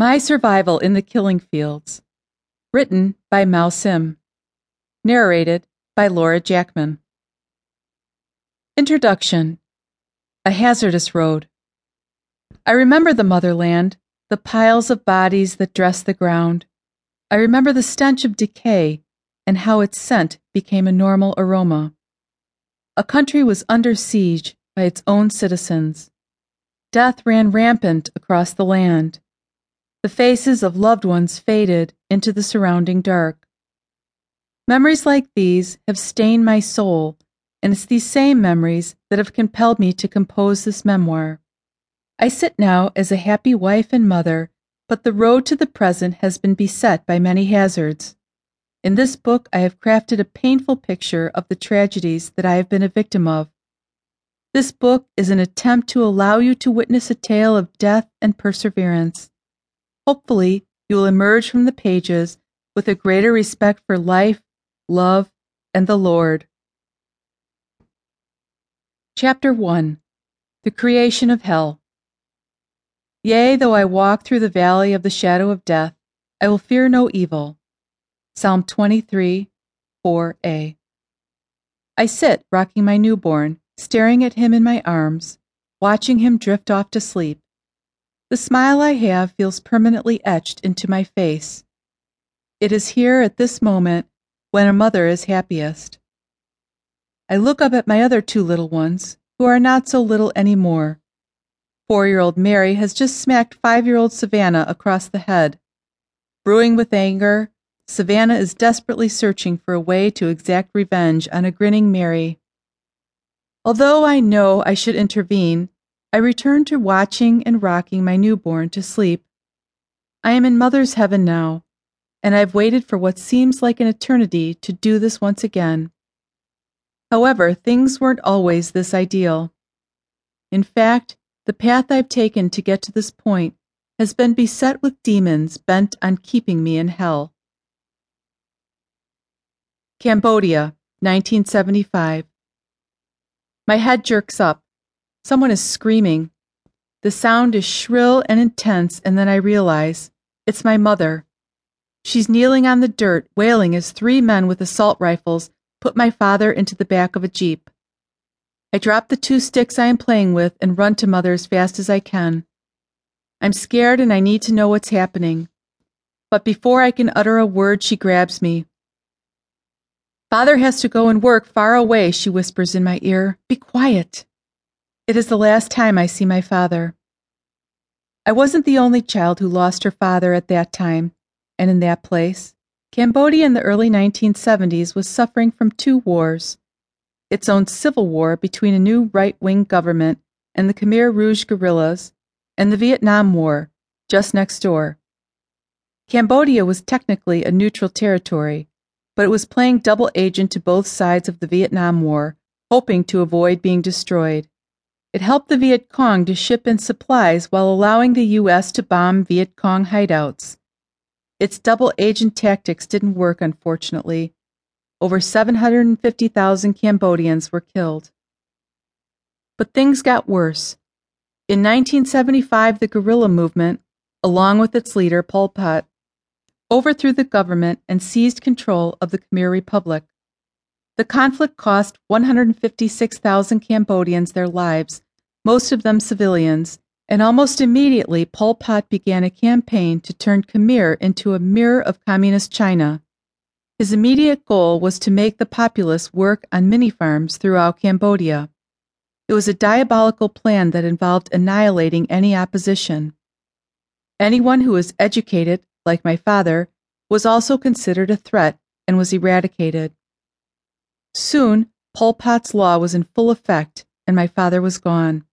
My Survival in the Killing Fields. Written by Mao Sim. Narrated by Laura Jackman. Introduction A Hazardous Road. I remember the motherland, the piles of bodies that dress the ground. I remember the stench of decay and how its scent became a normal aroma. A country was under siege by its own citizens. Death ran rampant across the land. The faces of loved ones faded into the surrounding dark. Memories like these have stained my soul, and it's these same memories that have compelled me to compose this memoir. I sit now as a happy wife and mother, but the road to the present has been beset by many hazards. In this book, I have crafted a painful picture of the tragedies that I have been a victim of. This book is an attempt to allow you to witness a tale of death and perseverance. Hopefully, you will emerge from the pages with a greater respect for life, love, and the Lord. Chapter 1 The Creation of Hell. Yea, though I walk through the valley of the shadow of death, I will fear no evil. Psalm 23 4a. I sit rocking my newborn, staring at him in my arms, watching him drift off to sleep. The smile I have feels permanently etched into my face. It is here at this moment when a mother is happiest. I look up at my other two little ones, who are not so little any more. Four year old Mary has just smacked five year old Savannah across the head. Brewing with anger, Savannah is desperately searching for a way to exact revenge on a grinning Mary. Although I know I should intervene, I return to watching and rocking my newborn to sleep. I am in mother's heaven now, and I've waited for what seems like an eternity to do this once again. However, things weren't always this ideal. In fact, the path I've taken to get to this point has been beset with demons bent on keeping me in hell. Cambodia, 1975. My head jerks up. Someone is screaming. The sound is shrill and intense, and then I realize it's my mother. She's kneeling on the dirt, wailing as three men with assault rifles put my father into the back of a jeep. I drop the two sticks I am playing with and run to mother as fast as I can. I'm scared and I need to know what's happening. But before I can utter a word, she grabs me. Father has to go and work far away, she whispers in my ear. Be quiet. It is the last time I see my father. I wasn't the only child who lost her father at that time and in that place. Cambodia in the early 1970s was suffering from two wars its own civil war between a new right wing government and the Khmer Rouge guerrillas, and the Vietnam War, just next door. Cambodia was technically a neutral territory, but it was playing double agent to both sides of the Vietnam War, hoping to avoid being destroyed. It helped the Viet Cong to ship in supplies while allowing the U.S. to bomb Viet Cong hideouts. Its double agent tactics didn't work, unfortunately. Over 750,000 Cambodians were killed. But things got worse. In 1975, the guerrilla movement, along with its leader Pol Pot, overthrew the government and seized control of the Khmer Republic. The conflict cost 156,000 Cambodians their lives, most of them civilians, and almost immediately Pol Pot began a campaign to turn Khmer into a mirror of communist China. His immediate goal was to make the populace work on mini farms throughout Cambodia. It was a diabolical plan that involved annihilating any opposition. Anyone who was educated, like my father, was also considered a threat and was eradicated. Soon, Pol Pot's law was in full effect, and my father was gone.